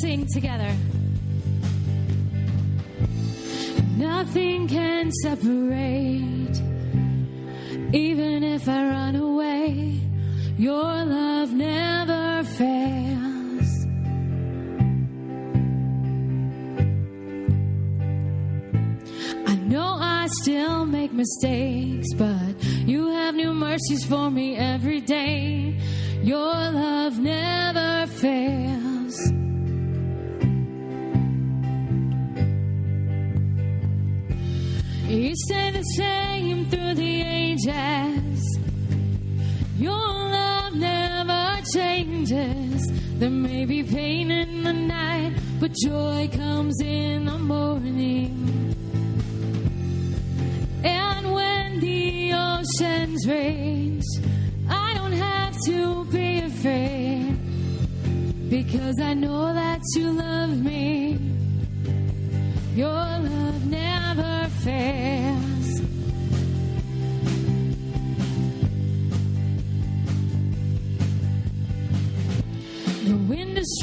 Sing together. Nothing can separate, even if I run away. Your love never fails. I know I still make mistakes, but you have new mercies for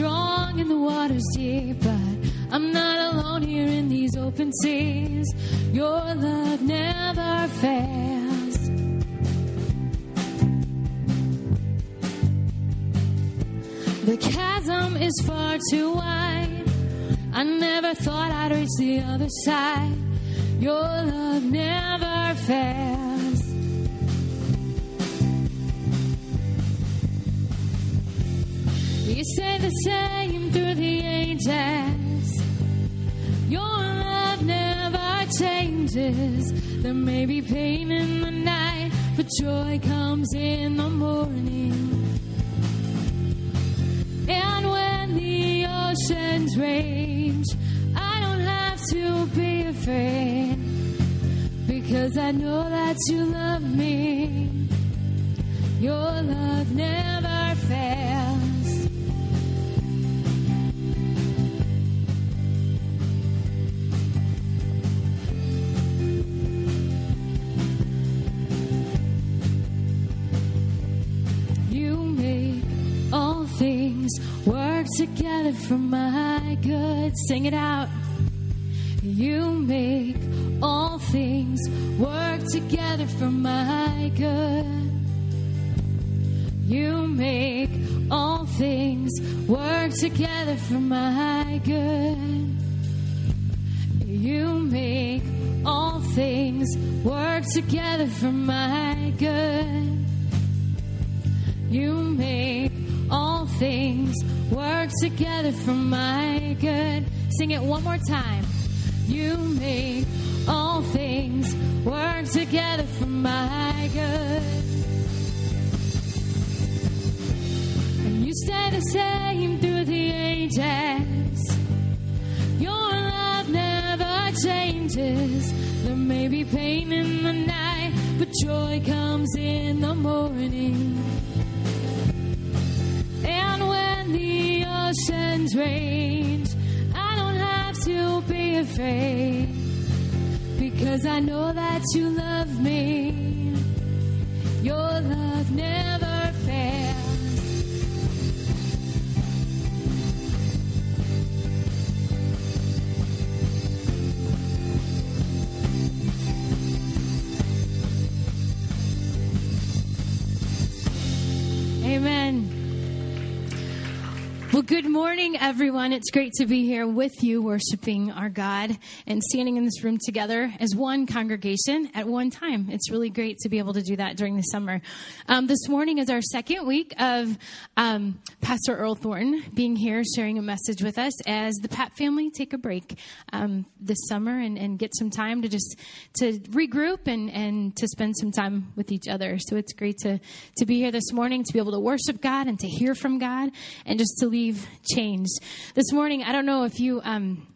strong and the water's deep, but I'm not alone here in these open seas. Your love never fails. The chasm is far too wide. I never thought I'd reach the other side. Your love never fails. You stay the same through the ages. Your love never changes. There may be pain in the night, but joy comes in the morning. And when the oceans rage, I don't have to be afraid because I know that you love me. Your love never together for my good. Sing it out. You make all things work together for my good. You make all things work together for my good. You make all things work together for my good. You make things work together for my good. Sing it one more time. You make all things work together for my good. And you stay the same through the ages. Your love never changes. There may be pain in the night, but joy comes in the morning. Oceans rage, I don't have to be afraid because I know that you love me. Your love never fails. Amen. Well, good morning, everyone. It's great to be here with you, worshiping our God and standing in this room together as one congregation at one time. It's really great to be able to do that during the summer. Um, this morning is our second week of um, Pastor Earl Thornton being here, sharing a message with us as the Pat family take a break um, this summer and, and get some time to just to regroup and, and to spend some time with each other. So it's great to to be here this morning to be able to worship God and to hear from God and just to leave changed. This morning, I don't know if you um,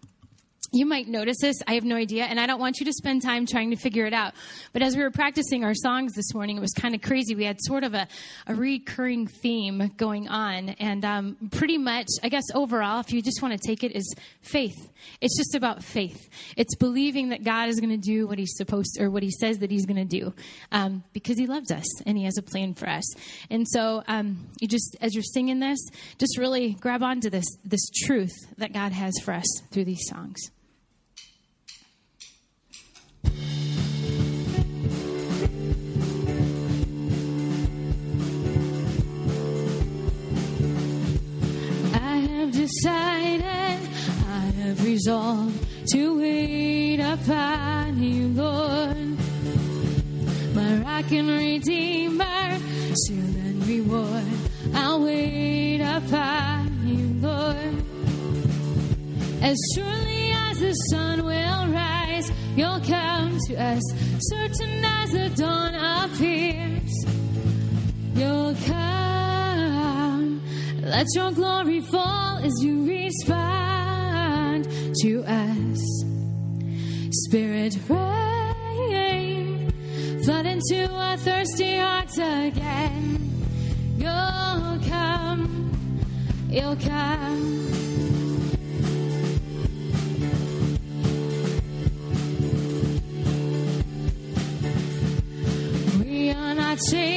you might notice this. I have no idea. And I don't want you to spend time trying to figure it out. But as we were practicing our songs this morning, it was kind of crazy. We had sort of a, a recurring theme going on. And um, pretty much, I guess overall, if you just want to take it, is faith. It's just about faith. It's believing that God is going to do what he's supposed to, or what he says that he's going to do um, because he loves us and he has a plan for us. And so um, you just, as you're singing this, just really grab onto this, this truth that God has for us through these songs. Decided, I have resolved to wait upon you, Lord. My rock and redeemer, still and reward. I'll wait upon you, Lord. As surely as the sun will rise, you'll come to us, certain as the dawn appears. You'll come. Let your glory fall as you respond to us. Spirit, rain, flood into our thirsty hearts again. You'll come, you'll come. We are not shaken,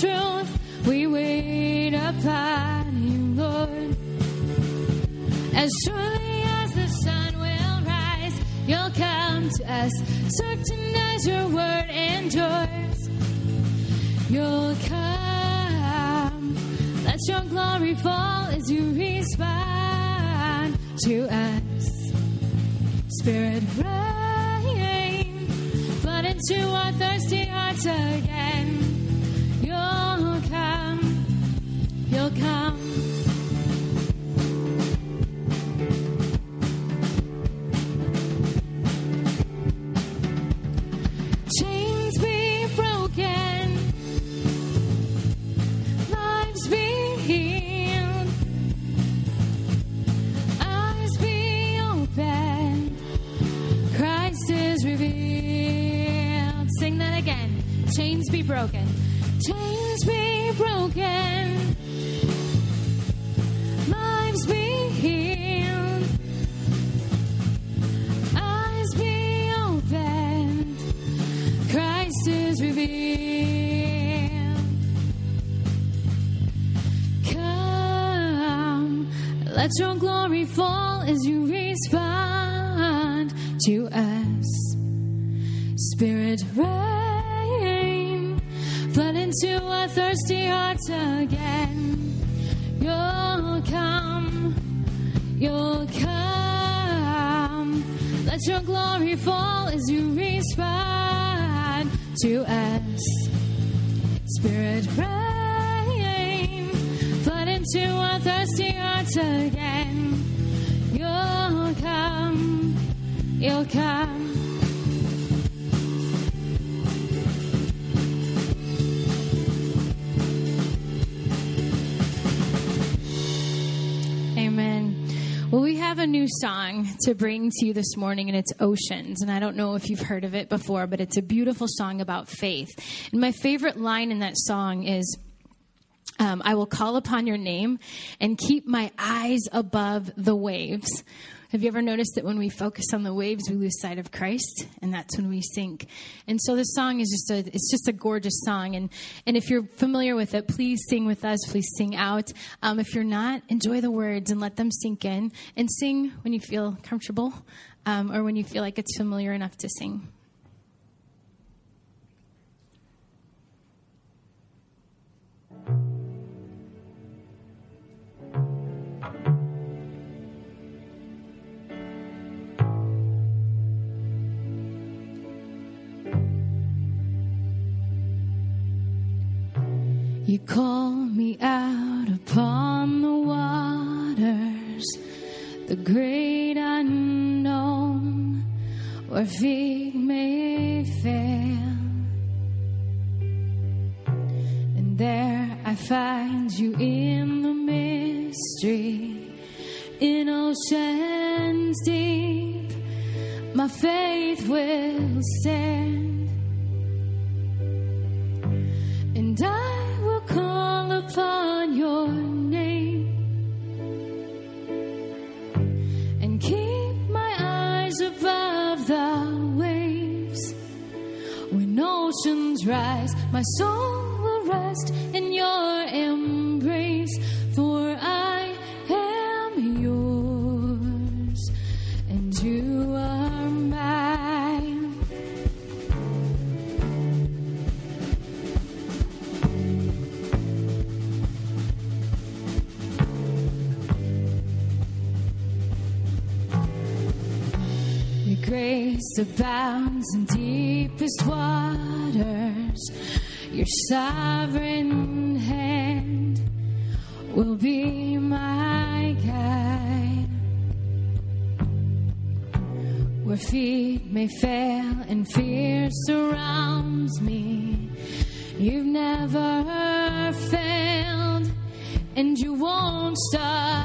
truth. We wait upon you, Lord. As surely as the sun will rise, you'll come to us, certain as your word endures. You'll come. Let your glory fall as you respond to us. Spirit, rain, flood into our thirsty hearts again. You'll come. As you respond to us. Spirit, rise into our thirsty hearts again. You'll come, you'll come. Let your glory fall to bring to you this morning, and it's Oceans. And I don't know if you've heard of it before, but it's a beautiful song about faith. And my favorite line in that song is, um, I will call upon your name and keep my eyes above the waves. Have you ever noticed that when we focus on the waves, we lose sight of Christ, and that's when we sink? And so this song is just a it's just a gorgeous song, and and if you're familiar with it, please sing with us. Please sing out. Um, if you're not, enjoy the words and let them sink in, and sing when you feel comfortable, um, or when you feel like it's familiar enough to sing. You call me out upon the waters, the great unknown, where feet may fail. And there I find you in the mystery, in oceans deep. My faith will stand. upon your name and keep my eyes above the waves. When oceans rise, my soul will rest in your embrace. Abounds in deepest waters. Your sovereign hand will be my guide. Where feet may fail and fear surrounds me, you've never failed and you won't stop.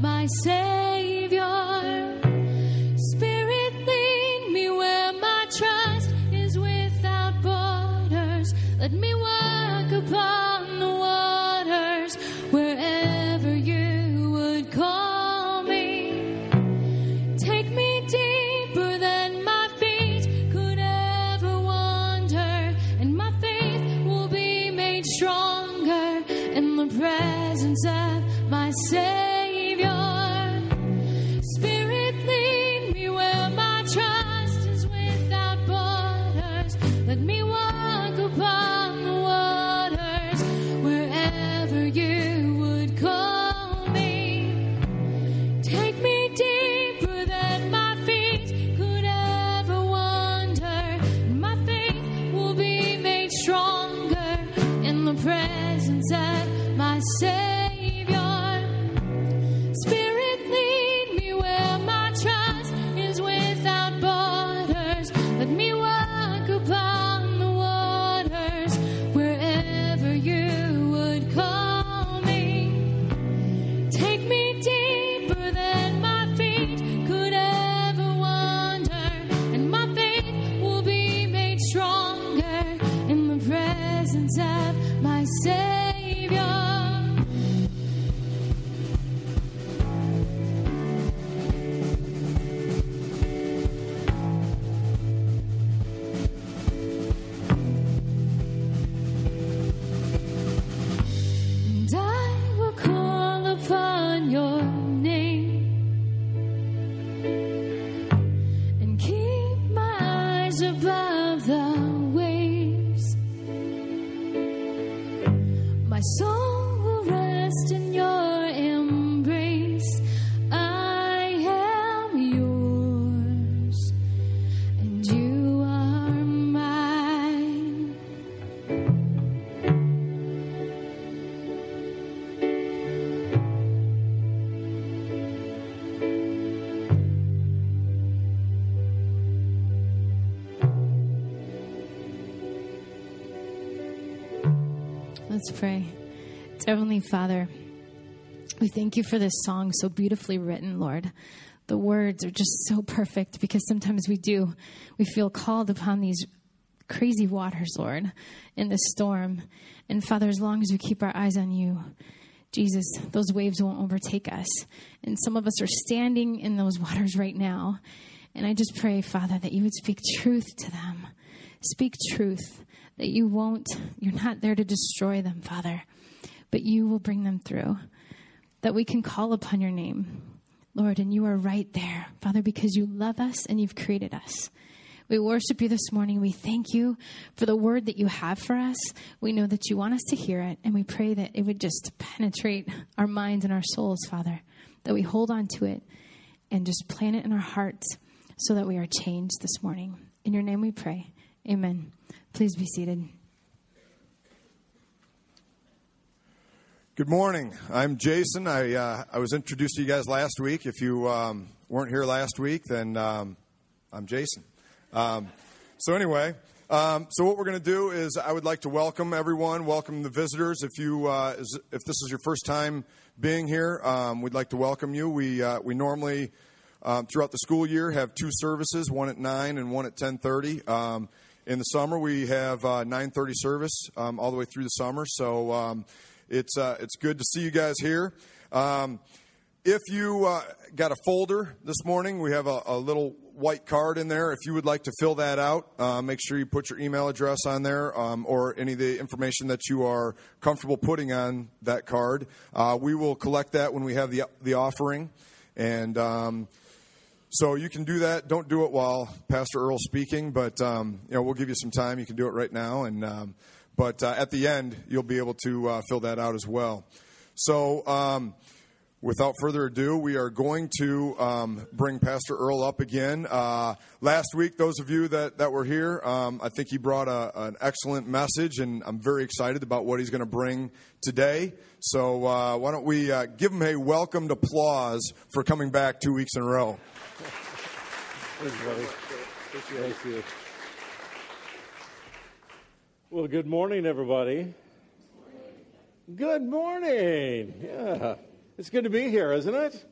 my Savior. Spirit, lead me where my trust is without borders. Let me walk upon. So Father, we thank you for this song so beautifully written, Lord. The words are just so perfect because sometimes we do. We feel called upon these crazy waters, Lord, in the storm. And Father, as long as we keep our eyes on you, Jesus, those waves won't overtake us. And some of us are standing in those waters right now. And I just pray, Father, that you would speak truth to them. Speak truth, that you won't, you're not there to destroy them, Father, but you will bring them through. That we can call upon your name, Lord, and you are right there, Father, because you love us and you've created us. We worship you this morning. We thank you for the word that you have for us. We know that you want us to hear it, and we pray that it would just penetrate our minds and our souls, Father, that we hold on to it and just plant it in our hearts so that we are changed this morning. In your name we pray. Amen. Please be seated. Good morning. I'm Jason. I, uh, I was introduced to you guys last week. If you um, weren't here last week, then um, I'm Jason. Um, so, anyway, um, so what we're going to do is I would like to welcome everyone, welcome the visitors. If, you, uh, is, if this is your first time being here, um, we'd like to welcome you. We, uh, we normally, um, throughout the school year, have two services, one at 9 and one at 1030. in the summer, we have uh, 9:30 service all the way through the summer. So it's, uh, it's good to see you guys here. Um, if you uh, got a folder this morning, we have a, a, little white card in there. If you would like to fill that out, uh, make sure you put your email address on there um, or any of the information that you are comfortable putting on that card. Uh, we will collect that when we have the, the offering. And um, so you can do that. Don't do it while Pastor Earl's speaking, but um, you know we'll give you some time. You can do it right now, and um, but uh, at the end, you'll be able to uh, fill that out as well. So, um, without further ado, we are going to um, bring Pastor Earl up again. Uh, last week, those of you that, that were here, um, I think he brought a, an excellent message, and I'm very excited about what he's going to bring today. So, uh, why don't we uh, give him a welcomed applause for coming back two weeks in a row? Thank you, Thank you. Well, good morning, everybody. Good morning. Yeah. It's good to be here, isn't it?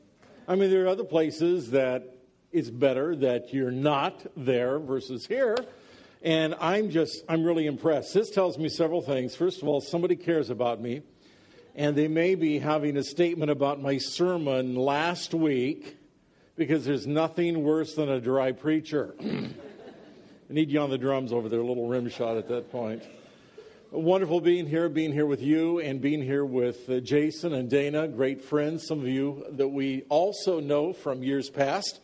I mean, there are other places that it's better that you're not there versus here. And I'm just, I'm really impressed. This tells me several things. First of all, somebody cares about me, and they may be having a statement about my sermon last week because there's nothing worse than a dry preacher. I need you on the drums over there, little rim shot at that point. Wonderful being here, being here with you, and being here with uh, Jason and Dana, great friends, some of you that we also know from years past.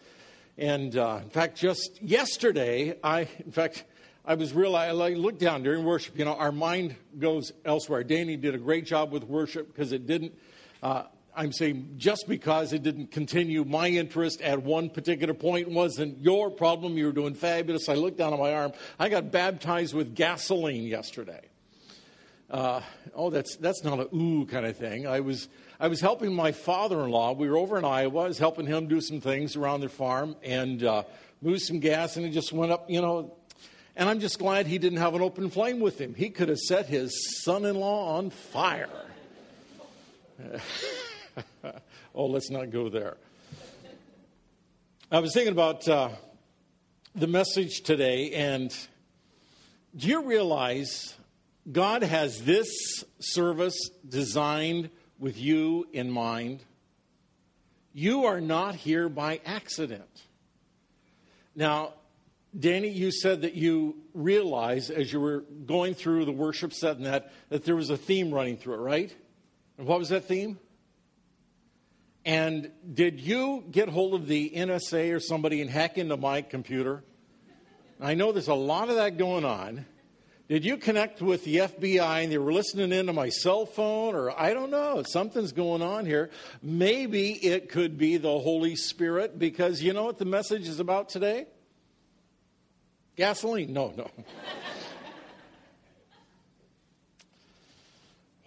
And uh, in fact, just yesterday, I, in fact, I was real, I looked down during worship, you know, our mind goes elsewhere. Danny did a great job with worship because it didn't, uh, I'm saying just because it didn't continue my interest at one particular point wasn't your problem. You were doing fabulous. I looked down at my arm. I got baptized with gasoline yesterday. Uh, oh, that's that's not a ooh kind of thing. I was I was helping my father-in-law. We were over in Iowa. I was helping him do some things around their farm and uh, move some gas, and it just went up. You know, and I'm just glad he didn't have an open flame with him. He could have set his son-in-law on fire. oh, let's not go there. I was thinking about uh, the message today, and do you realize God has this service designed with you in mind? You are not here by accident. Now, Danny, you said that you realized as you were going through the worship set and that, that there was a theme running through it, right? And what was that theme? And did you get hold of the NSA or somebody and hack into my computer? I know there's a lot of that going on. Did you connect with the FBI and they were listening into my cell phone? Or I don't know, something's going on here. Maybe it could be the Holy Spirit because you know what the message is about today? Gasoline? No, no.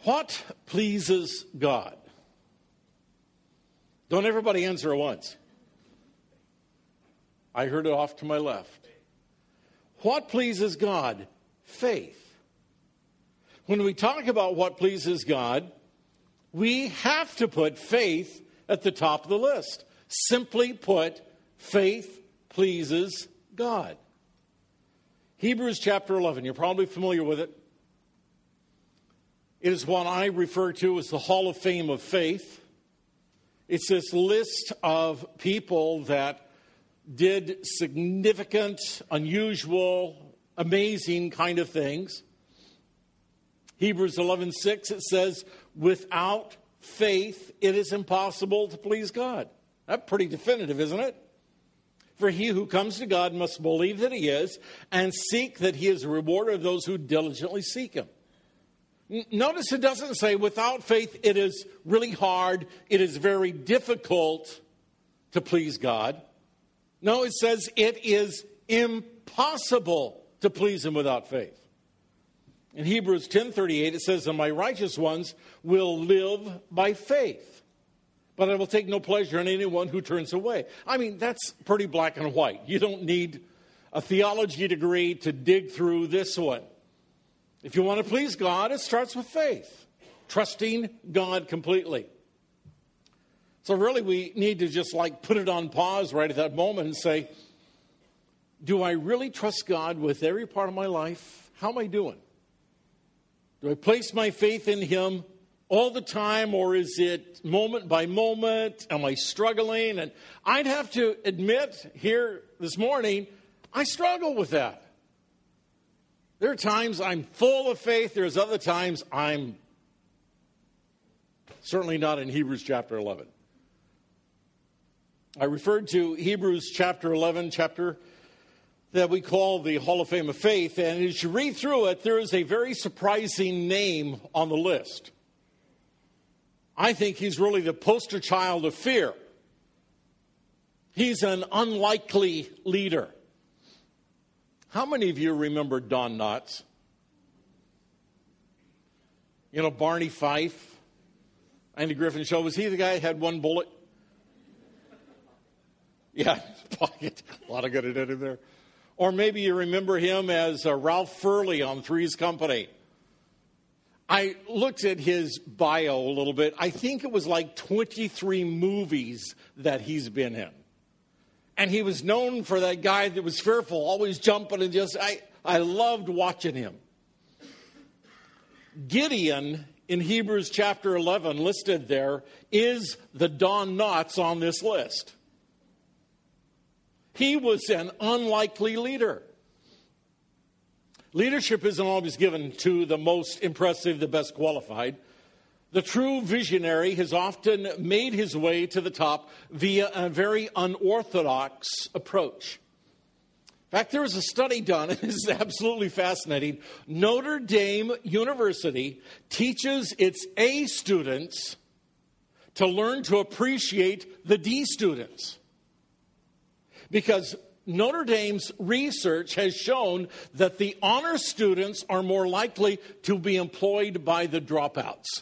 what pleases God? Don't everybody answer at once. I heard it off to my left. What pleases God? Faith. when we talk about what pleases God, we have to put faith at the top of the list. Simply put, faith pleases God. Hebrews chapter 11, you're probably familiar with it. It is what I refer to as the Hall of Fame of Faith. It's this list of people that did significant, unusual, amazing kind of things. Hebrews 11:6 it says without faith it is impossible to please God. That's pretty definitive, isn't it? For he who comes to God must believe that he is and seek that he is a rewarder of those who diligently seek him. Notice it doesn't say without faith it is really hard, it is very difficult to please God. No, it says it is impossible to please him without faith. In Hebrews 10:38 it says, "And my righteous ones will live by faith, but I will take no pleasure in anyone who turns away." I mean, that's pretty black and white. You don't need a theology degree to dig through this one. If you want to please God, it starts with faith, trusting God completely. So, really, we need to just like put it on pause right at that moment and say, Do I really trust God with every part of my life? How am I doing? Do I place my faith in Him all the time, or is it moment by moment? Am I struggling? And I'd have to admit here this morning, I struggle with that. There are times I'm full of faith, there's other times I'm certainly not in Hebrews chapter 11. I referred to Hebrews chapter 11, chapter that we call the Hall of Fame of Faith. And as you read through it, there is a very surprising name on the list. I think he's really the poster child of fear. He's an unlikely leader. How many of you remember Don Knotts? You know, Barney Fife, Andy Griffith Show. Was he the guy that had one bullet? Yeah, pocket. A lot of good at in there. Or maybe you remember him as uh, Ralph Furley on Three's Company. I looked at his bio a little bit. I think it was like 23 movies that he's been in. And he was known for that guy that was fearful, always jumping and just, I, I loved watching him. Gideon in Hebrews chapter 11, listed there, is the Don Knotts on this list. He was an unlikely leader. Leadership isn't always given to the most impressive, the best qualified. The true visionary has often made his way to the top via a very unorthodox approach. In fact, there was a study done, and this is absolutely fascinating. Notre Dame University teaches its A students to learn to appreciate the D students because Notre Dame's research has shown that the honor students are more likely to be employed by the dropouts.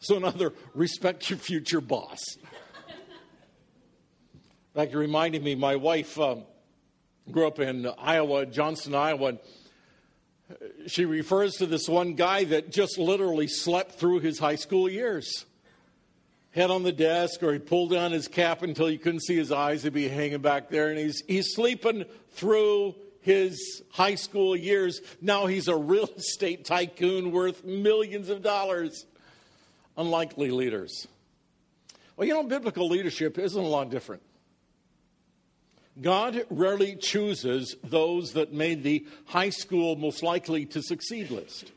So, another, respect your future boss. In fact, it reminded me, my wife um, grew up in Iowa, Johnston, Iowa. she refers to this one guy that just literally slept through his high school years head on the desk or he'd pull down his cap until you couldn't see his eyes. He'd be hanging back there and he's, he's sleeping through his high school years. Now he's a real estate tycoon worth millions of dollars. Unlikely leaders. Well, you know, biblical leadership isn't a lot different. God rarely chooses those that made the high school most likely to succeed list.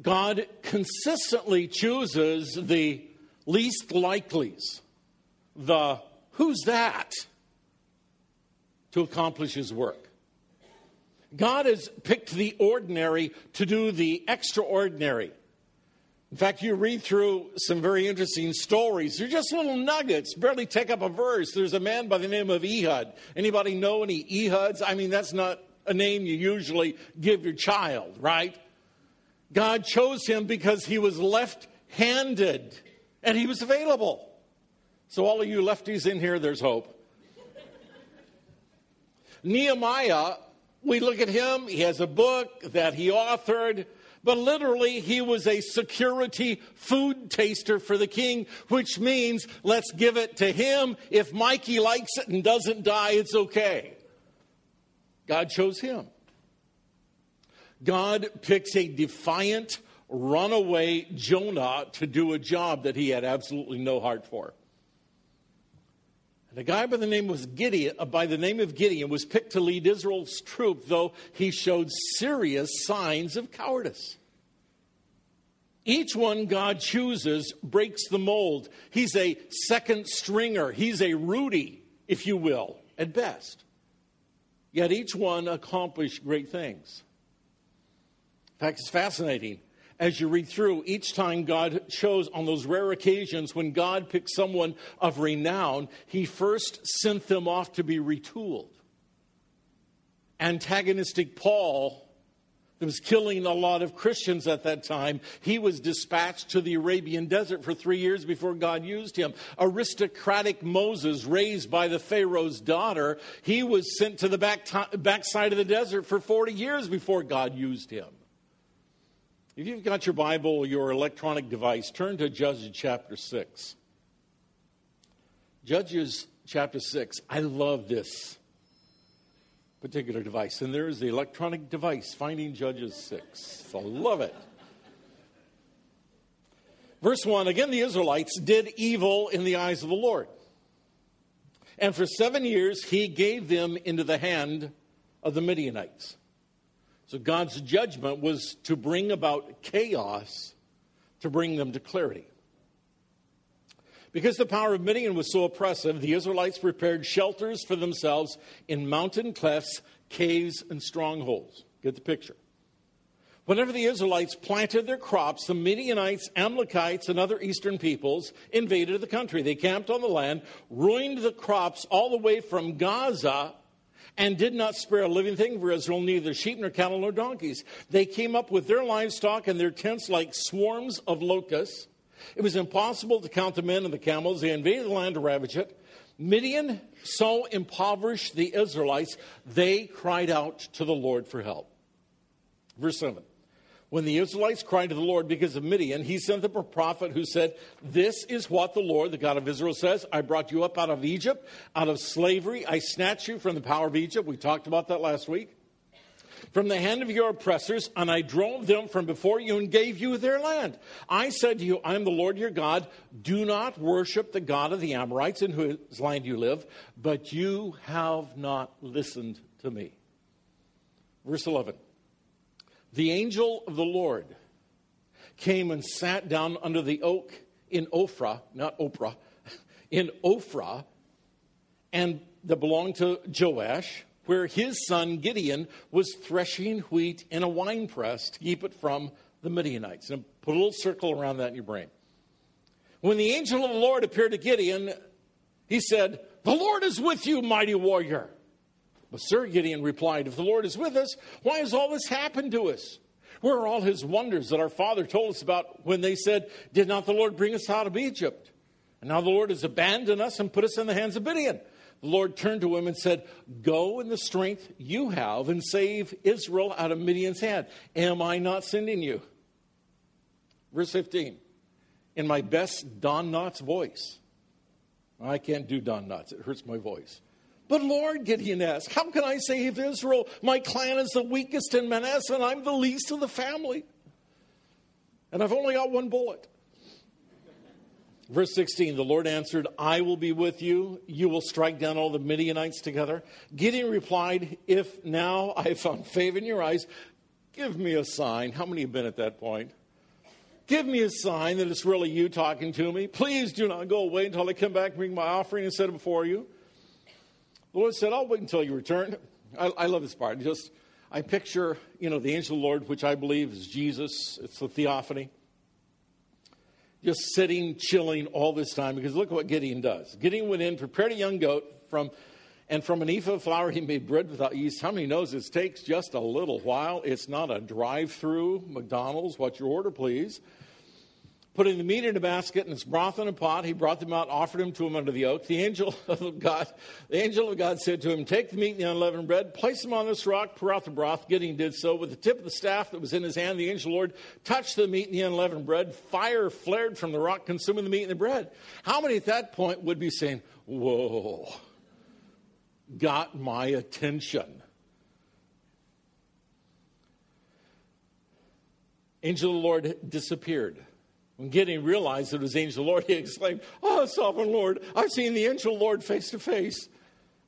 God consistently chooses the least likelies, the who's that, to accomplish his work. God has picked the ordinary to do the extraordinary. In fact, you read through some very interesting stories. They're just little nuggets, barely take up a verse. There's a man by the name of Ehud. Anybody know any Ehuds? I mean, that's not a name you usually give your child, right? God chose him because he was left handed and he was available. So, all of you lefties in here, there's hope. Nehemiah We look at him, he has a book that he authored, but literally he was a security food taster for the king, which means let's give it to him. If Mikey likes it and doesn't die, it's okay. God chose him. God picks a defiant, runaway Jonah to do a job that he had absolutely no heart for. And a guy by the name was Gideon, uh, by the name of Gideon was picked to lead Israel's troop, though he showed serious signs of cowardice. Each one God chooses breaks the mold. He's a second stringer. He's a Rudy, if you will, at best. Yet each one accomplished great things. In fact, it's fascinating as you read through, each time God chose on those rare occasions when God picked someone of renown, he first sent them off to be retooled. Antagonistic Paul, that was killing a lot of Christians at that time, he was dispatched to the Arabian desert for three years before God used him. Aristocratic Moses, raised by the Pharaoh's daughter, he was sent to the back backside of the desert for 40 years before God used him. If you've got your Bible or your electronic device, turn to Judges chapter 6. Judges chapter 6. I love this particular device. And there's the electronic device, Finding Judges 6. I love it. Verse 1 Again, the Israelites did evil in the eyes of the Lord. And for seven years, he gave them into the hand of the Midianites. So God's judgment was to bring about chaos, to bring them to clarity. Because the power of Midian was so oppressive, the Israelites prepared shelters for themselves in mountain clefts, caves, and strongholds. Get the picture. Whenever the Israelites planted their crops, the Midianites, Amalekites, and other eastern peoples invaded the country. They camped on the land, ruined the crops all the way from Gaza and did not spare a living thing for Israel, neither sheep nor cattle nor donkeys. They came up with their livestock and their tents like swarms of locusts. It was impossible to count the men and the camels. They invaded the land to ravage it. Midian so impoverished the Israelites, they cried out to the Lord for help. Verse 7. When the Israelites cried to the Lord because of Midian, he sent them a prophet who said, This is what the Lord, the God of Israel, says I brought you up out of Egypt, out of slavery. I snatched you from the power of Egypt. We talked about that last week. From the hand of your oppressors, and I drove them from before you and gave you their land. I said to you, I am the Lord your God. Do not worship the God of the Amorites in whose land you live, but you have not listened to me. Verse 11 the angel of the Lord came and sat down under the oak in Ophrah, not Oprah, in Ophrah, and that belonged to Joash, where his son Gideon was threshing wheat in a wine press to keep it from the Midianites. And put a little circle around that in your brain. When the angel of the Lord appeared to Gideon, he said, The Lord is with you, mighty warrior. But Sir Gideon replied, If the Lord is with us, why has all this happened to us? Where are all his wonders that our father told us about when they said, Did not the Lord bring us out of Egypt? And now the Lord has abandoned us and put us in the hands of Midian. The Lord turned to him and said, Go in the strength you have and save Israel out of Midian's hand. Am I not sending you? Verse 15. In my best Don Knotts voice. I can't do Don Knotts, it hurts my voice. But Lord, Gideon asked, how can I save Israel? My clan is the weakest in Manasseh, and I'm the least of the family. And I've only got one bullet. Verse 16, the Lord answered, I will be with you. You will strike down all the Midianites together. Gideon replied, If now I have found favor in your eyes, give me a sign. How many have been at that point? Give me a sign that it's really you talking to me. Please do not go away until I come back and bring my offering and set it before you. The Lord said, I'll wait until you return. I, I love this part. Just, I picture, you know, the angel of the Lord, which I believe is Jesus. It's the theophany. Just sitting, chilling all this time because look what Gideon does. Gideon went in, prepared a young goat from, and from an ephah of flour he made bread without yeast. How many knows this takes just a little while? It's not a drive-through McDonald's. What's your order, please? Putting the meat in a basket and its broth in a pot, he brought them out, offered them to him under the oak. The angel of God, the angel of God said to him, Take the meat and the unleavened bread, place them on this rock, pour out the broth. Gideon did so. With the tip of the staff that was in his hand, the angel of the Lord touched the meat and the unleavened bread. Fire flared from the rock, consuming the meat and the bread. How many at that point would be saying, Whoa, got my attention? Angel of the Lord disappeared. When Gideon realized it was the angel of the Lord, he exclaimed, Oh, sovereign Lord, I've seen the angel of the Lord face to face.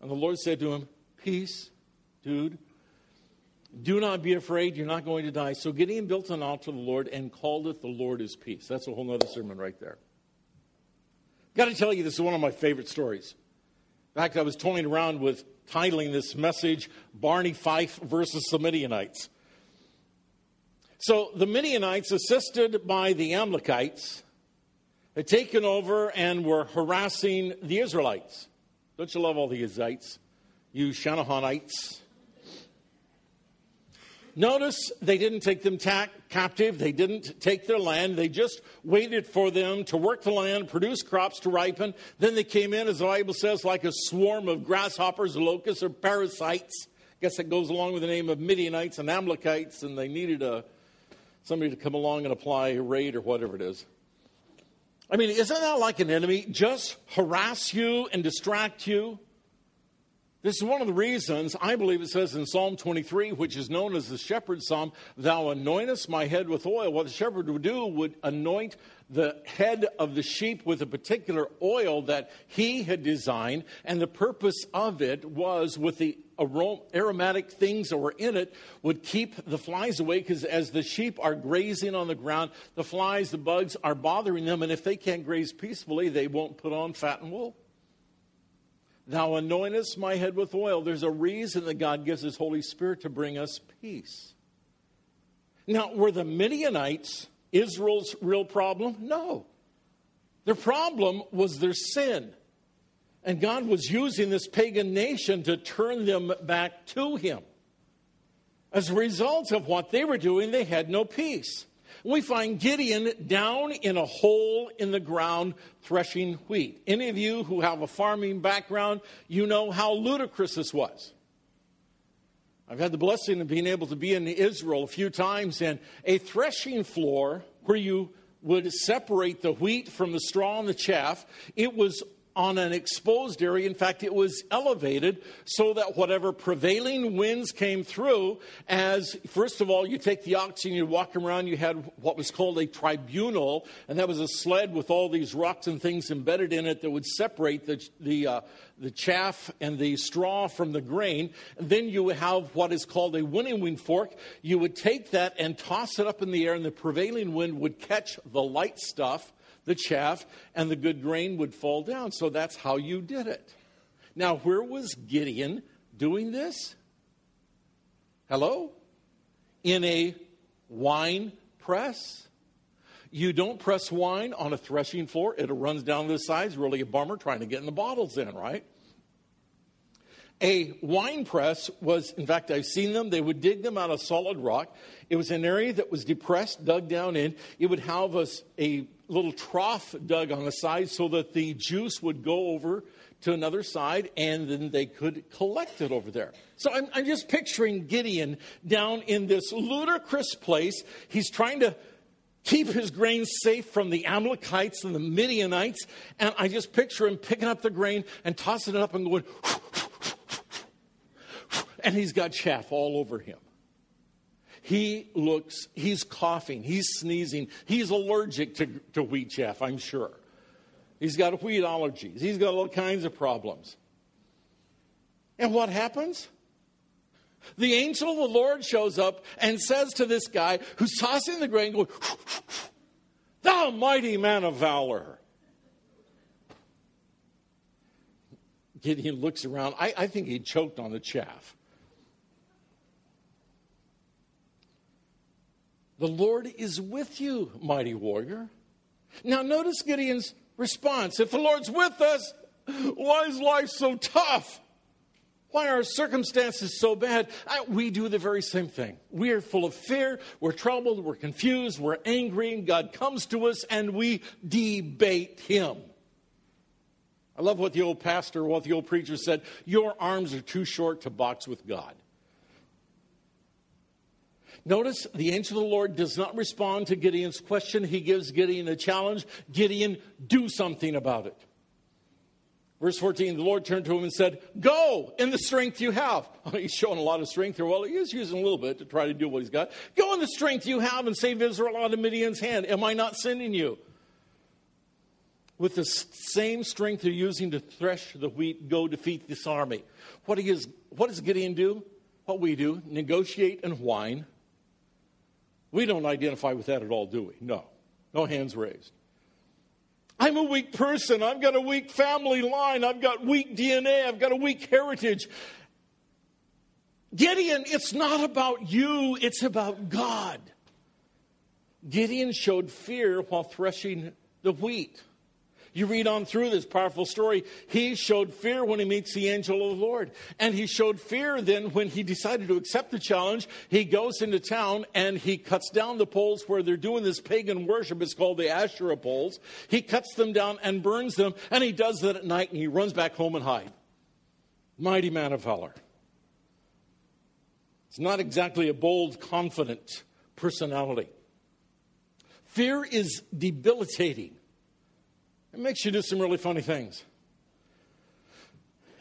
And the Lord said to him, Peace, dude. Do not be afraid. You're not going to die. So Gideon built an altar to the Lord and called it the Lord is peace. That's a whole other sermon right there. Got to tell you, this is one of my favorite stories. In fact, I was toying around with titling this message Barney Fife versus the Midianites. So the Midianites, assisted by the Amalekites, had taken over and were harassing the Israelites. Don't you love all the Israelites? You Shanaanites. Notice they didn't take them ta- captive. They didn't take their land. They just waited for them to work the land, produce crops to ripen. Then they came in, as the Bible says, like a swarm of grasshoppers, locusts, or parasites. I guess that goes along with the name of Midianites and Amalekites, and they needed a somebody to come along and apply a raid or whatever it is. I mean, isn't that like an enemy? Just harass you and distract you? This is one of the reasons I believe it says in Psalm 23, which is known as the shepherd's psalm, Thou anointest my head with oil. What the shepherd would do would anoint the head of the sheep with a particular oil that he had designed, and the purpose of it was with the aromatic things that were in it would keep the flies away because as the sheep are grazing on the ground, the flies, the bugs are bothering them, and if they can't graze peacefully, they won't put on fat and wool. Thou anointest my head with oil. There's a reason that God gives His Holy Spirit to bring us peace. Now, were the Midianites Israel's real problem? No. Their problem was their sin. And God was using this pagan nation to turn them back to Him. As a result of what they were doing, they had no peace. We find Gideon down in a hole in the ground threshing wheat. Any of you who have a farming background, you know how ludicrous this was. I've had the blessing of being able to be in Israel a few times, and a threshing floor where you would separate the wheat from the straw and the chaff, it was on an exposed area. In fact, it was elevated so that whatever prevailing winds came through, as first of all, you take the oxen, you walk around, you had what was called a tribulum, and that was a sled with all these rocks and things embedded in it that would separate the, the, uh, the chaff and the straw from the grain. And then you would have what is called a winnowing fork. You would take that and toss it up in the air, and the prevailing wind would catch the light stuff the chaff, and the good grain would fall down. So that's how you did it. Now, where was Gideon doing this? Hello? In a wine press? You don't press wine on a threshing floor, it runs down the sides, really a bummer trying to get in the bottles in, right? A wine press was, in fact, I've seen them. They would dig them out of solid rock. It was an area that was depressed, dug down in. It would have a, a little trough dug on the side so that the juice would go over to another side and then they could collect it over there. So I'm, I'm just picturing Gideon down in this ludicrous place. He's trying to keep his grain safe from the Amalekites and the Midianites. And I just picture him picking up the grain and tossing it up and going, and he's got chaff all over him. He looks, he's coughing, he's sneezing, he's allergic to, to wheat chaff, I'm sure. He's got wheat allergies, he's got all kinds of problems. And what happens? The angel of the Lord shows up and says to this guy who's tossing the grain, going, Thou mighty man of valor. Gideon looks around. I, I think he choked on the chaff. The Lord is with you, mighty warrior. Now, notice Gideon's response. If the Lord's with us, why is life so tough? Why are circumstances so bad? I, we do the very same thing. We are full of fear, we're troubled, we're confused, we're angry, and God comes to us and we debate Him. I love what the old pastor, what the old preacher said Your arms are too short to box with God. Notice the angel of the Lord does not respond to Gideon's question. He gives Gideon a challenge. Gideon, do something about it. Verse 14, the Lord turned to him and said, Go in the strength you have. he's showing a lot of strength here. Well, he is using a little bit to try to do what he's got. Go in the strength you have and save Israel out of Midian's hand. Am I not sending you? With the same strength you're using to thresh the wheat, go defeat this army. What, is, what does Gideon do? What we do, negotiate and whine. We don't identify with that at all, do we? No. No hands raised. I'm a weak person. I've got a weak family line. I've got weak DNA. I've got a weak heritage. Gideon, it's not about you, it's about God. Gideon showed fear while threshing the wheat. You read on through this powerful story. He showed fear when he meets the angel of the Lord. And he showed fear then when he decided to accept the challenge. He goes into town and he cuts down the poles where they're doing this pagan worship. It's called the Asherah poles. He cuts them down and burns them. And he does that at night and he runs back home and hides. Mighty man of valor. It's not exactly a bold, confident personality. Fear is debilitating. It makes you do some really funny things.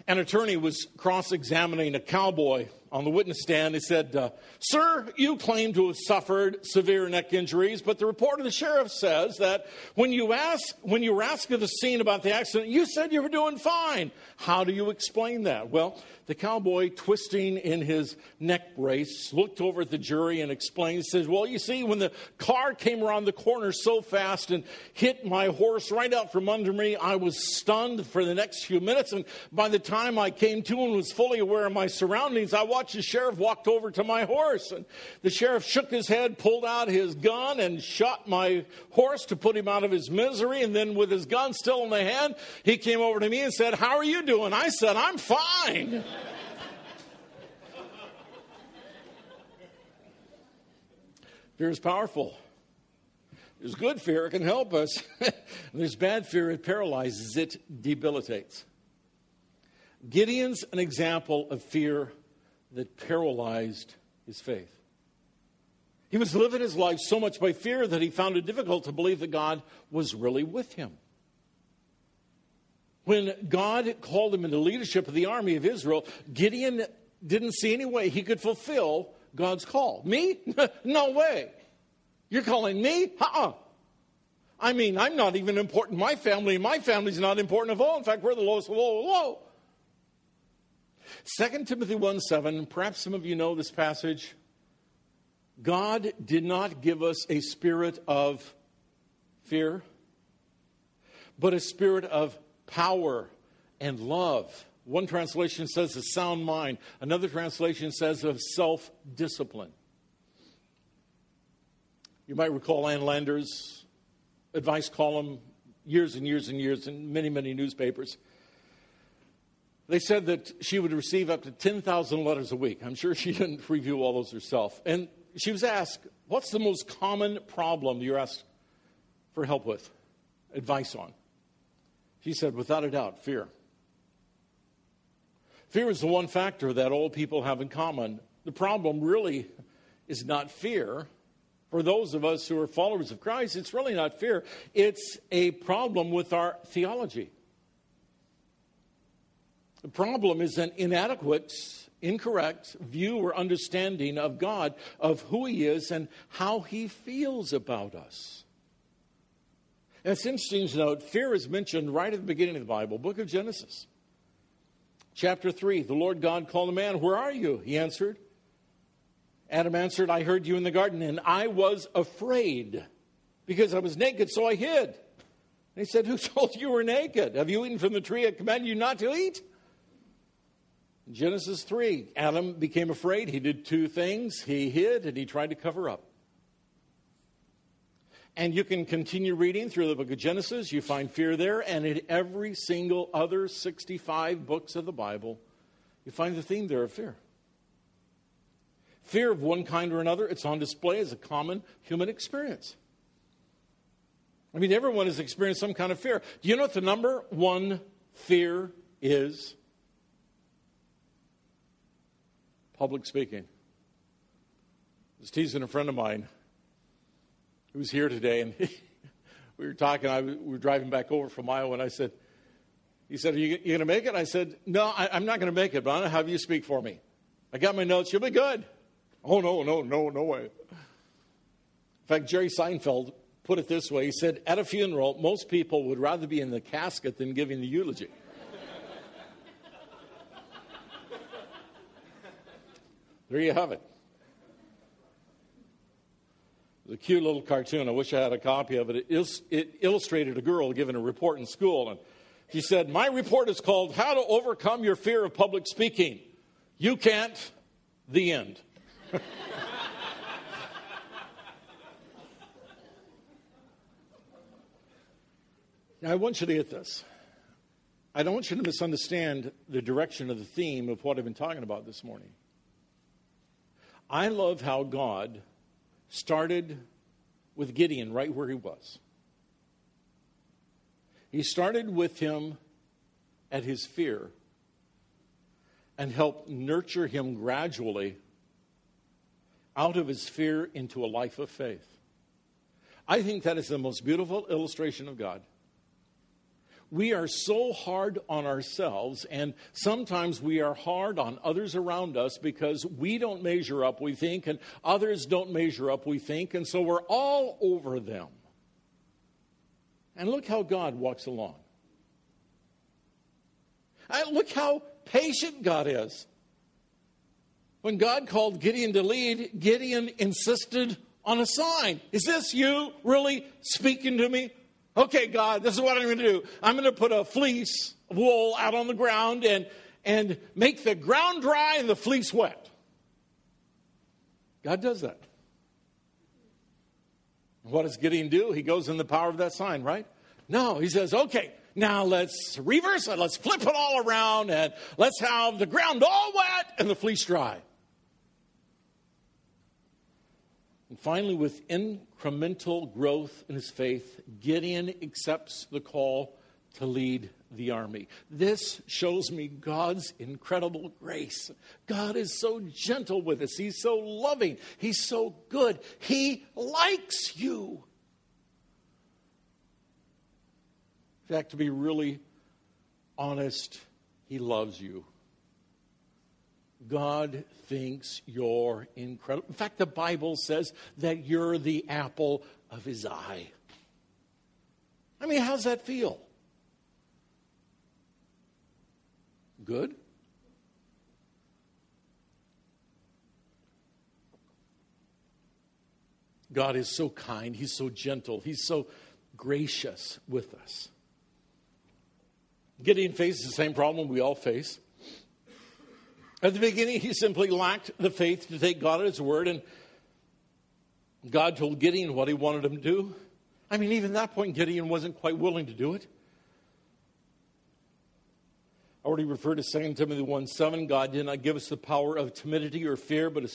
An attorney was cross examining a cowboy on the witness stand. He said, uh, Sir, you claim to have suffered severe neck injuries, but the report of the sheriff says that when you, ask, when you were asked at the scene about the accident, you said you were doing fine. How do you explain that? Well, the cowboy, twisting in his neck brace, looked over at the jury and explained, says, Well, you see, when the car came around the corner so fast and hit my horse right out from under me, I was stunned for the next few minutes. And by the time I came to and was fully aware of my surroundings, I the sheriff walked over to my horse. And the sheriff shook his head, pulled out his gun, and shot my horse to put him out of his misery. And then, with his gun still in the hand, he came over to me and said, How are you doing? I said, I'm fine. Fear is powerful. There's good fear, it can help us. There's bad fear, it paralyzes, it debilitates. Gideon's an example of fear that paralyzed his faith. He was living his life so much by fear that he found it difficult to believe that God was really with him. When God called him into leadership of the army of Israel, Gideon didn't see any way he could fulfill God's call. Me? no way. You're calling me? Uh-uh. I mean, I'm not even important. My family, my family's not important at all. In fact, we're the lowest of all. 2 Timothy 1 7, perhaps some of you know this passage. God did not give us a spirit of fear, but a spirit of power and love one translation says a sound mind, another translation says of self discipline. You might recall Ann Landers' advice column years and years and years in many, many newspapers. They said that she would receive up to 10,000 letters a week. I'm sure she didn't review all those herself. And she was asked, What's the most common problem you're asked for help with, advice on? She said, Without a doubt, fear. Fear is the one factor that all people have in common. The problem really is not fear. For those of us who are followers of Christ, it's really not fear. It's a problem with our theology. The problem is an inadequate, incorrect view or understanding of God, of who He is, and how He feels about us. And it's interesting to note, fear is mentioned right at the beginning of the Bible, book of Genesis. Chapter 3 The Lord God called a man, Where are you? He answered. Adam answered, I heard you in the garden, and I was afraid because I was naked, so I hid. And he said, Who told you you were naked? Have you eaten from the tree I commanded you not to eat? Genesis 3, Adam became afraid. He did two things he hid and he tried to cover up. And you can continue reading through the book of Genesis. You find fear there. And in every single other 65 books of the Bible, you find the theme there of fear. Fear of one kind or another, it's on display as a common human experience. I mean, everyone has experienced some kind of fear. Do you know what the number one fear is? Public speaking. I was teasing a friend of mine who was here today, and we were talking. I, we were driving back over from Iowa, and I said, he said, Are you, you going to make it? I said, No, I, am not going to make it, but I'm going to have you speak for me. I got my notes. You'll be good. Oh, no, no, no, no way. In fact, Jerry Seinfeld put it this way He said, At a funeral, most people would rather be in the casket than giving the eulogy. There you have it. The cute little cartoon. I wish I had a copy of it. It, it illustrated a girl giving a report in school, and she said, My report is called How to Overcome Your Fear of Public Speaking. You can't, the end. now, I want you to get this. I don't want you to misunderstand the direction of the theme of what I've been talking about this morning. I love how God started with Gideon right where he was. He started with him at his fear and helped nurture him gradually out of his fear into a life of faith. I think that is the most beautiful illustration of God. We are so hard on ourselves, and sometimes we are hard on others around us because we don't measure up, we think, and others don't measure up, we think, and so we're all over them. And look how God walks along. And look how patient God is. When God called Gideon to lead, Gideon insisted on a sign. Is this you really speaking to me? Okay, God, this is what I'm going to do. I'm going to put a fleece wool out on the ground and, and make the ground dry and the fleece wet. God does that. What does Gideon do? He goes in the power of that sign, right? No, he says, okay, now let's reverse it. Let's flip it all around and let's have the ground all wet and the fleece dry. And finally, with incremental growth in his faith, Gideon accepts the call to lead the army. This shows me God's incredible grace. God is so gentle with us, He's so loving, He's so good. He likes you. In fact, to be really honest, He loves you. God thinks you're incredible. In fact, the Bible says that you're the apple of His eye. I mean, how's that feel? Good? God is so kind. He's so gentle. He's so gracious with us. Gideon faces the same problem we all face. At the beginning, he simply lacked the faith to take God at his word, and God told Gideon what he wanted him to do. I mean, even at that point, Gideon wasn't quite willing to do it. I already referred to 2 Timothy 1 7. God did not give us the power of timidity or fear, but a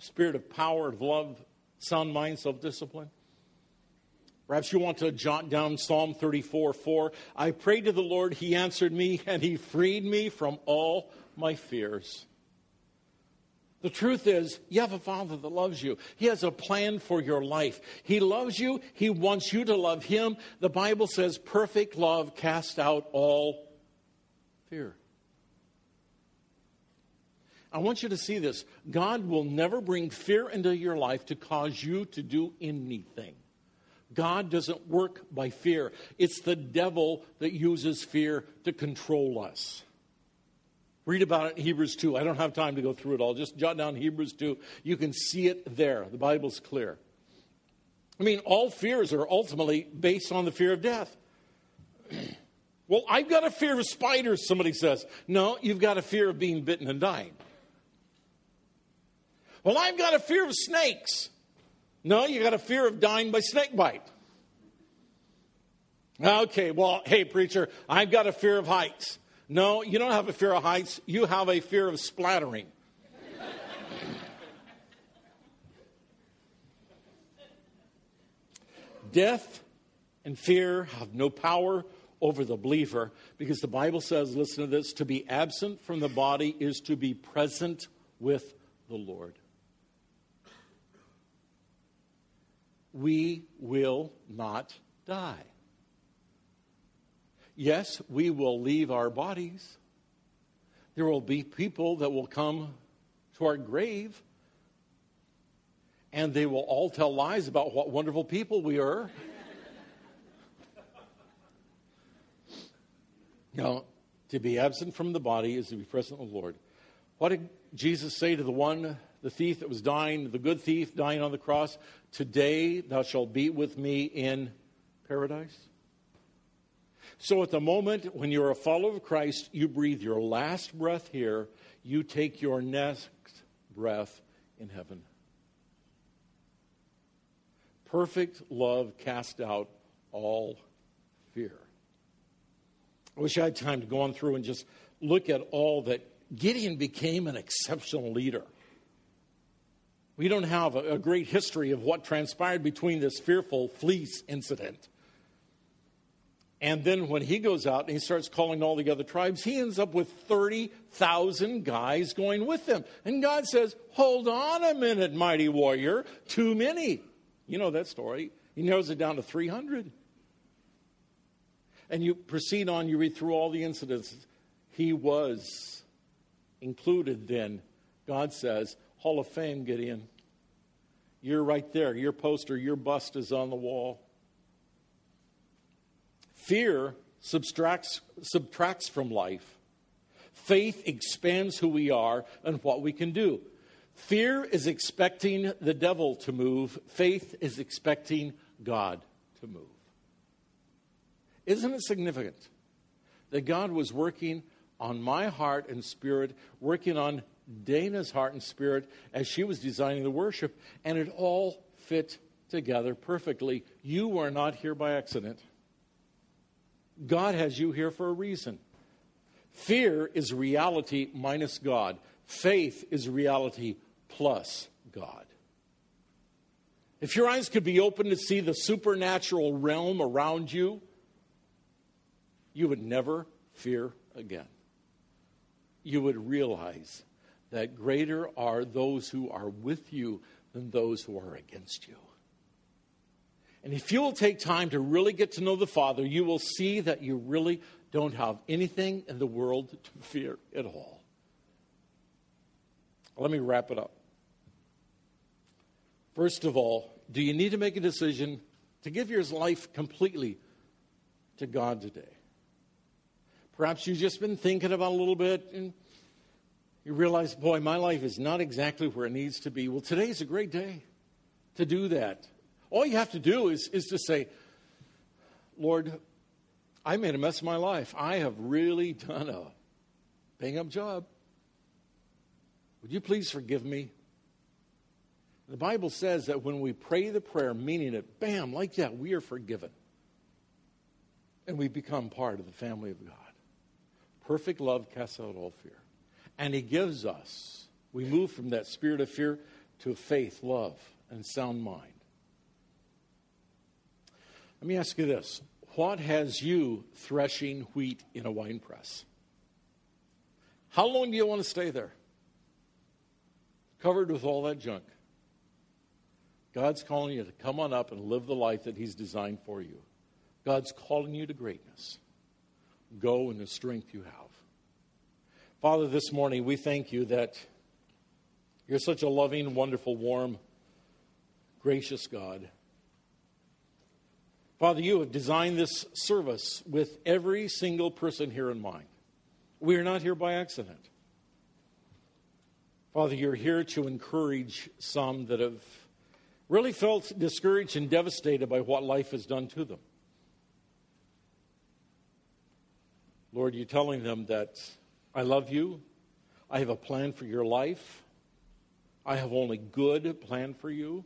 spirit of power, of love, sound mind, self discipline. Perhaps you want to jot down Psalm 34 4. I prayed to the Lord, He answered me, and He freed me from all my fears. The truth is, you have a father that loves you. He has a plan for your life. He loves you. He wants you to love him. The Bible says perfect love casts out all fear. I want you to see this. God will never bring fear into your life to cause you to do anything. God doesn't work by fear. It's the devil that uses fear to control us. Read about it in Hebrews 2. I don't have time to go through it all. Just jot down Hebrews 2. You can see it there. The Bible's clear. I mean, all fears are ultimately based on the fear of death. Well, I've got a fear of spiders, somebody says. No, you've got a fear of being bitten and dying. Well, I've got a fear of snakes. No, you've got a fear of dying by snake bite. Okay, well, hey, preacher, I've got a fear of heights. No, you don't have a fear of heights, you have a fear of splattering. Death and fear have no power over the believer because the Bible says, listen to this, to be absent from the body is to be present with the Lord. We will not die. Yes, we will leave our bodies. There will be people that will come to our grave and they will all tell lies about what wonderful people we are. now, to be absent from the body is to be present with the Lord. What did Jesus say to the one, the thief that was dying, the good thief dying on the cross? Today thou shalt be with me in paradise. So, at the moment when you're a follower of Christ, you breathe your last breath here, you take your next breath in heaven. Perfect love casts out all fear. I wish I had time to go on through and just look at all that Gideon became an exceptional leader. We don't have a, a great history of what transpired between this fearful fleece incident. And then when he goes out and he starts calling all the other tribes, he ends up with 30,000 guys going with him. And God says, Hold on a minute, mighty warrior, too many. You know that story. He narrows it down to 300. And you proceed on, you read through all the incidents. He was included then, God says, Hall of Fame, Gideon. You're right there. Your poster, your bust is on the wall. Fear subtracts, subtracts from life. Faith expands who we are and what we can do. Fear is expecting the devil to move, faith is expecting God to move. Isn't it significant that God was working on my heart and spirit, working on Dana's heart and spirit as she was designing the worship, and it all fit together perfectly? You were not here by accident. God has you here for a reason. Fear is reality minus God. Faith is reality plus God. If your eyes could be open to see the supernatural realm around you, you would never fear again. You would realize that greater are those who are with you than those who are against you. And if you will take time to really get to know the Father, you will see that you really don't have anything in the world to fear at all. Let me wrap it up. First of all, do you need to make a decision to give your life completely to God today? Perhaps you've just been thinking about a little bit and you realize, boy, my life is not exactly where it needs to be. Well, today's a great day to do that. All you have to do is, is to say, Lord, I made a mess of my life. I have really done a bang up job. Would you please forgive me? The Bible says that when we pray the prayer, meaning it, bam, like that, we are forgiven. And we become part of the family of God. Perfect love casts out all fear. And He gives us, we move from that spirit of fear to faith, love, and sound mind. Let me ask you this What has you threshing wheat in a wine press? How long do you want to stay there? Covered with all that junk. God's calling you to come on up and live the life that He's designed for you. God's calling you to greatness. Go in the strength you have. Father, this morning we thank you that you're such a loving, wonderful, warm, gracious God. Father, you have designed this service with every single person here in mind. We are not here by accident. Father, you're here to encourage some that have really felt discouraged and devastated by what life has done to them. Lord, you're telling them that I love you, I have a plan for your life, I have only good plan for you.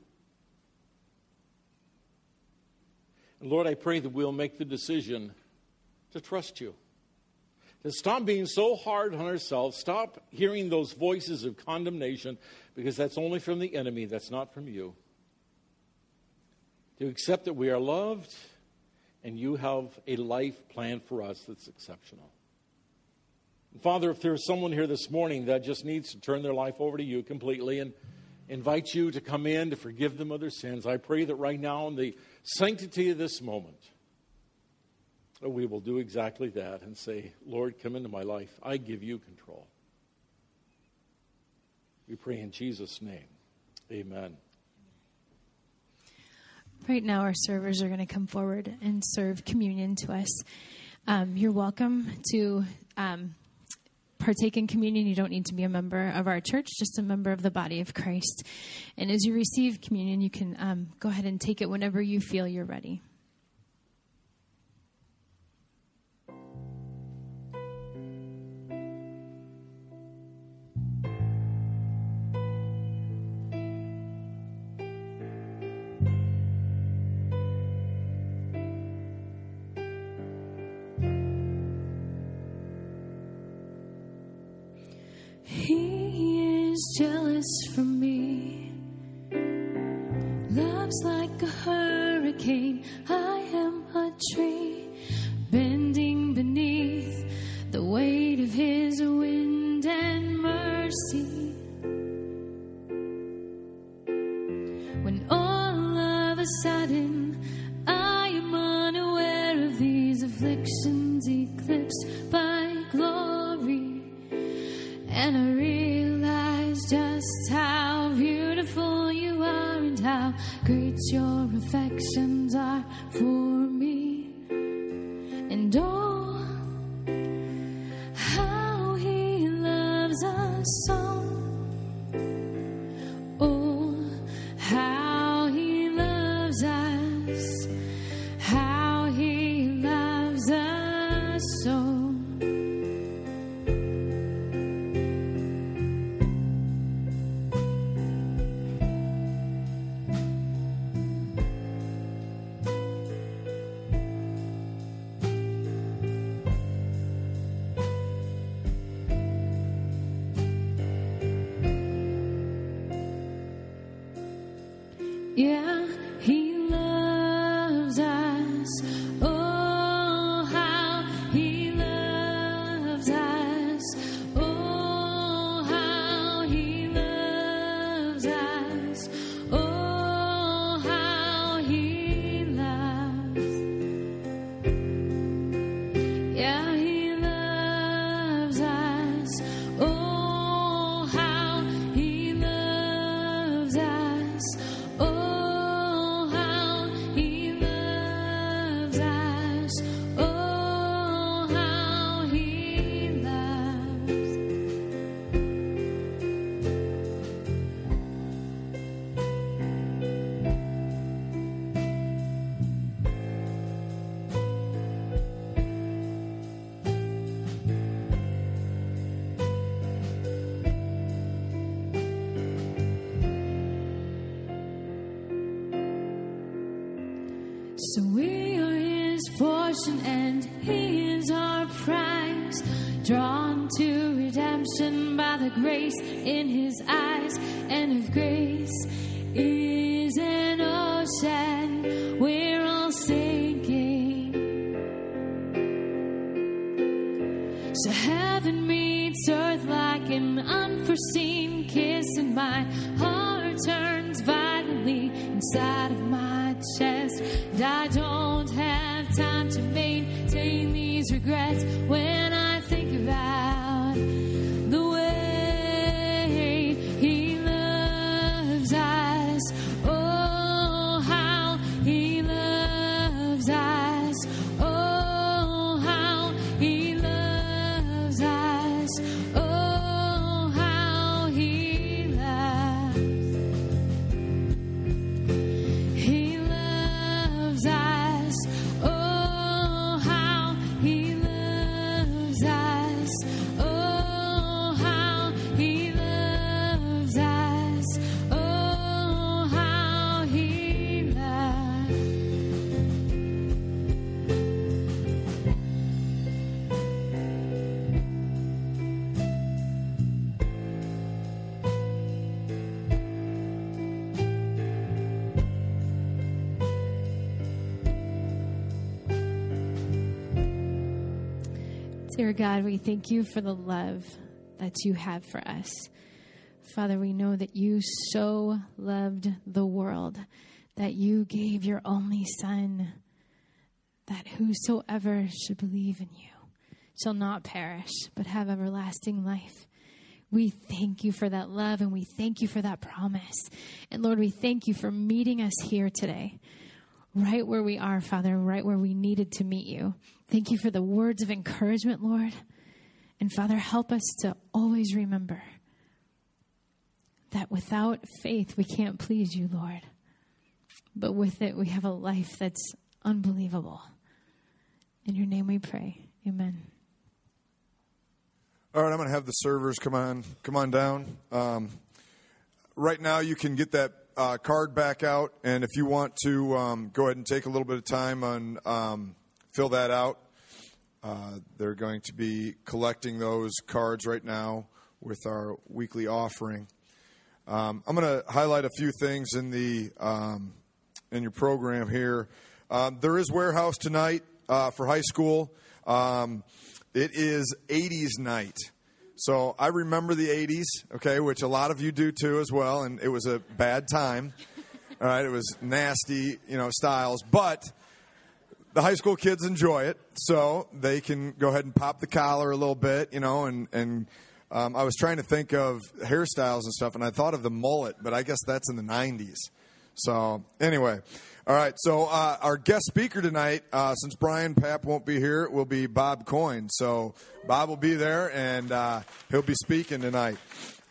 And Lord, I pray that we'll make the decision to trust you, To stop being so hard on ourselves, stop hearing those voices of condemnation, because that's only from the enemy, that's not from you. To accept that we are loved and you have a life planned for us that's exceptional. Father, if there's someone here this morning that just needs to turn their life over to you completely and invite you to come in to forgive them of their sins, I pray that right now, in the sanctity of this moment, we will do exactly that and say, Lord, come into my life. I give you control. We pray in Jesus' name. Amen. Right now, our servers are going to come forward and serve communion to us. Um, you're welcome to um, partake in communion, you don't need to be a member of our church, just a member of the body of Christ. And as you receive communion, you can um, go ahead and take it whenever you feel you're ready. Yeah. in Dear God, we thank you for the love that you have for us. Father, we know that you so loved the world that you gave your only Son, that whosoever should believe in you shall not perish, but have everlasting life. We thank you for that love and we thank you for that promise. And Lord, we thank you for meeting us here today, right where we are, Father, right where we needed to meet you. Thank you for the words of encouragement, Lord. And Father, help us to always remember that without faith, we can't please you, Lord. But with it, we have a life that's unbelievable. In your name we pray. Amen. All right, I'm going to have the servers come on, come on down. Um, right now, you can get that uh, card back out, and if you want to, um, go ahead and take a little bit of time on um, fill that out. Uh, they're going to be collecting those cards right now with our weekly offering. Um, I'm going to highlight a few things in the um, in your program here. Um, there is warehouse tonight uh, for high school. Um, it is 80s night. So I remember the 80s, okay, which a lot of you do too as well, and it was a bad time. All right, it was nasty, you know, styles, but the high school kids enjoy it, so they can go ahead and pop the collar a little bit, you know, and and um, I was trying to think of hairstyles and stuff, and I thought of the mullet, but I guess that's in the 90s. So anyway, all right. So uh, our guest speaker tonight, uh, since Brian Papp won't be here, will be Bob Coyne. So Bob will be there, and uh, he'll be speaking tonight.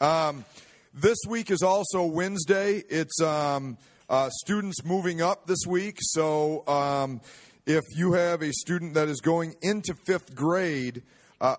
Um, this week is also Wednesday. It's um, uh, students moving up this week. So um, if you have a student that is going into fifth grade, uh,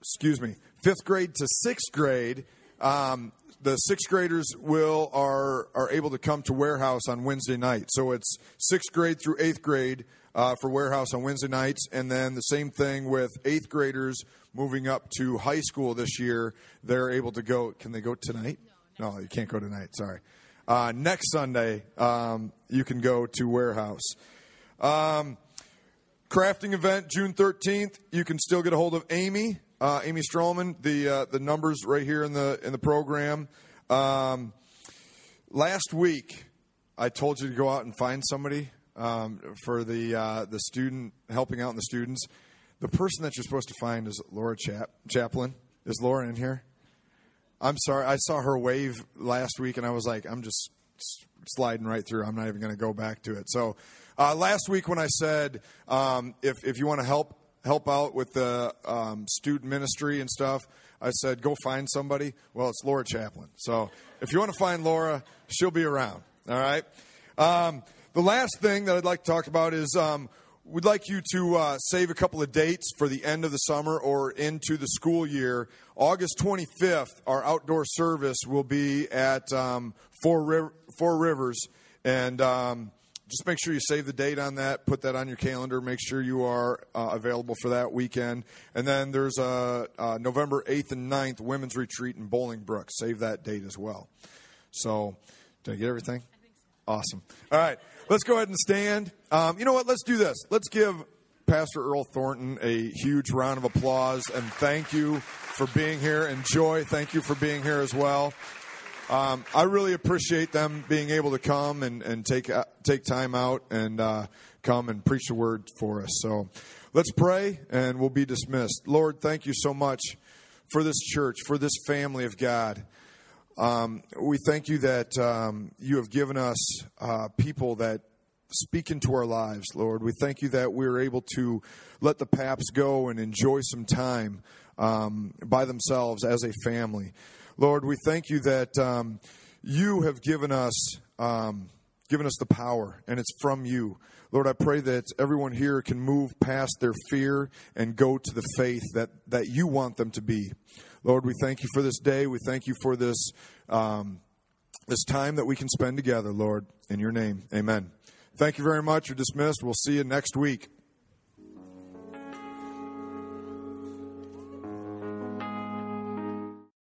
excuse me, fifth grade to sixth grade. Um, the sixth graders will are are able to come to warehouse on Wednesday night. So it's sixth grade through eighth grade uh, for warehouse on Wednesday nights, and then the same thing with eighth graders moving up to high school this year. They're able to go. Can they go tonight? No, you can't go tonight. Sorry. Uh, next Sunday, um, you can go to warehouse. Um, crafting event June 13th. You can still get a hold of Amy uh, Amy Stroman. The uh, the numbers right here in the in the program. Um, last week, I told you to go out and find somebody um, for the uh, the student helping out in the students. The person that you're supposed to find is Laura Chap- Chaplin. Is Laura in here? I'm sorry. I saw her wave last week, and I was like, I'm just sliding right through. I'm not even going to go back to it. So, uh, last week when I said um, if if you want to help help out with the um, student ministry and stuff, I said, go find somebody. Well, it's Laura Chaplin. So if you want to find Laura, she'll be around. All right. Um, the last thing that I'd like to talk about is um, we'd like you to uh, save a couple of dates for the end of the summer or into the school year. August 25th, our outdoor service will be at um, Four, Riv- Four Rivers. And um, just make sure you save the date on that, put that on your calendar, make sure you are uh, available for that weekend. And then there's a, a, November 8th and 9th women's retreat in Bolingbrook. Save that date as well. So, did I get everything? I so. Awesome. All right, let's go ahead and stand. Um, you know what? Let's do this. Let's give Pastor Earl Thornton a huge round of applause and thank you for being here. And Joy, thank you for being here as well. Um, I really appreciate them being able to come and, and take uh, take time out and uh, come and preach the word for us. So let's pray and we'll be dismissed. Lord, thank you so much for this church, for this family of God. Um, we thank you that um, you have given us uh, people that speak into our lives, Lord. We thank you that we're able to let the Papps go and enjoy some time um, by themselves as a family. Lord, we thank you that um, you have given us um, given us the power, and it's from you. Lord, I pray that everyone here can move past their fear and go to the faith that, that you want them to be. Lord, we thank you for this day. We thank you for this um, this time that we can spend together, Lord. In your name, amen. Thank you very much. You're dismissed. We'll see you next week.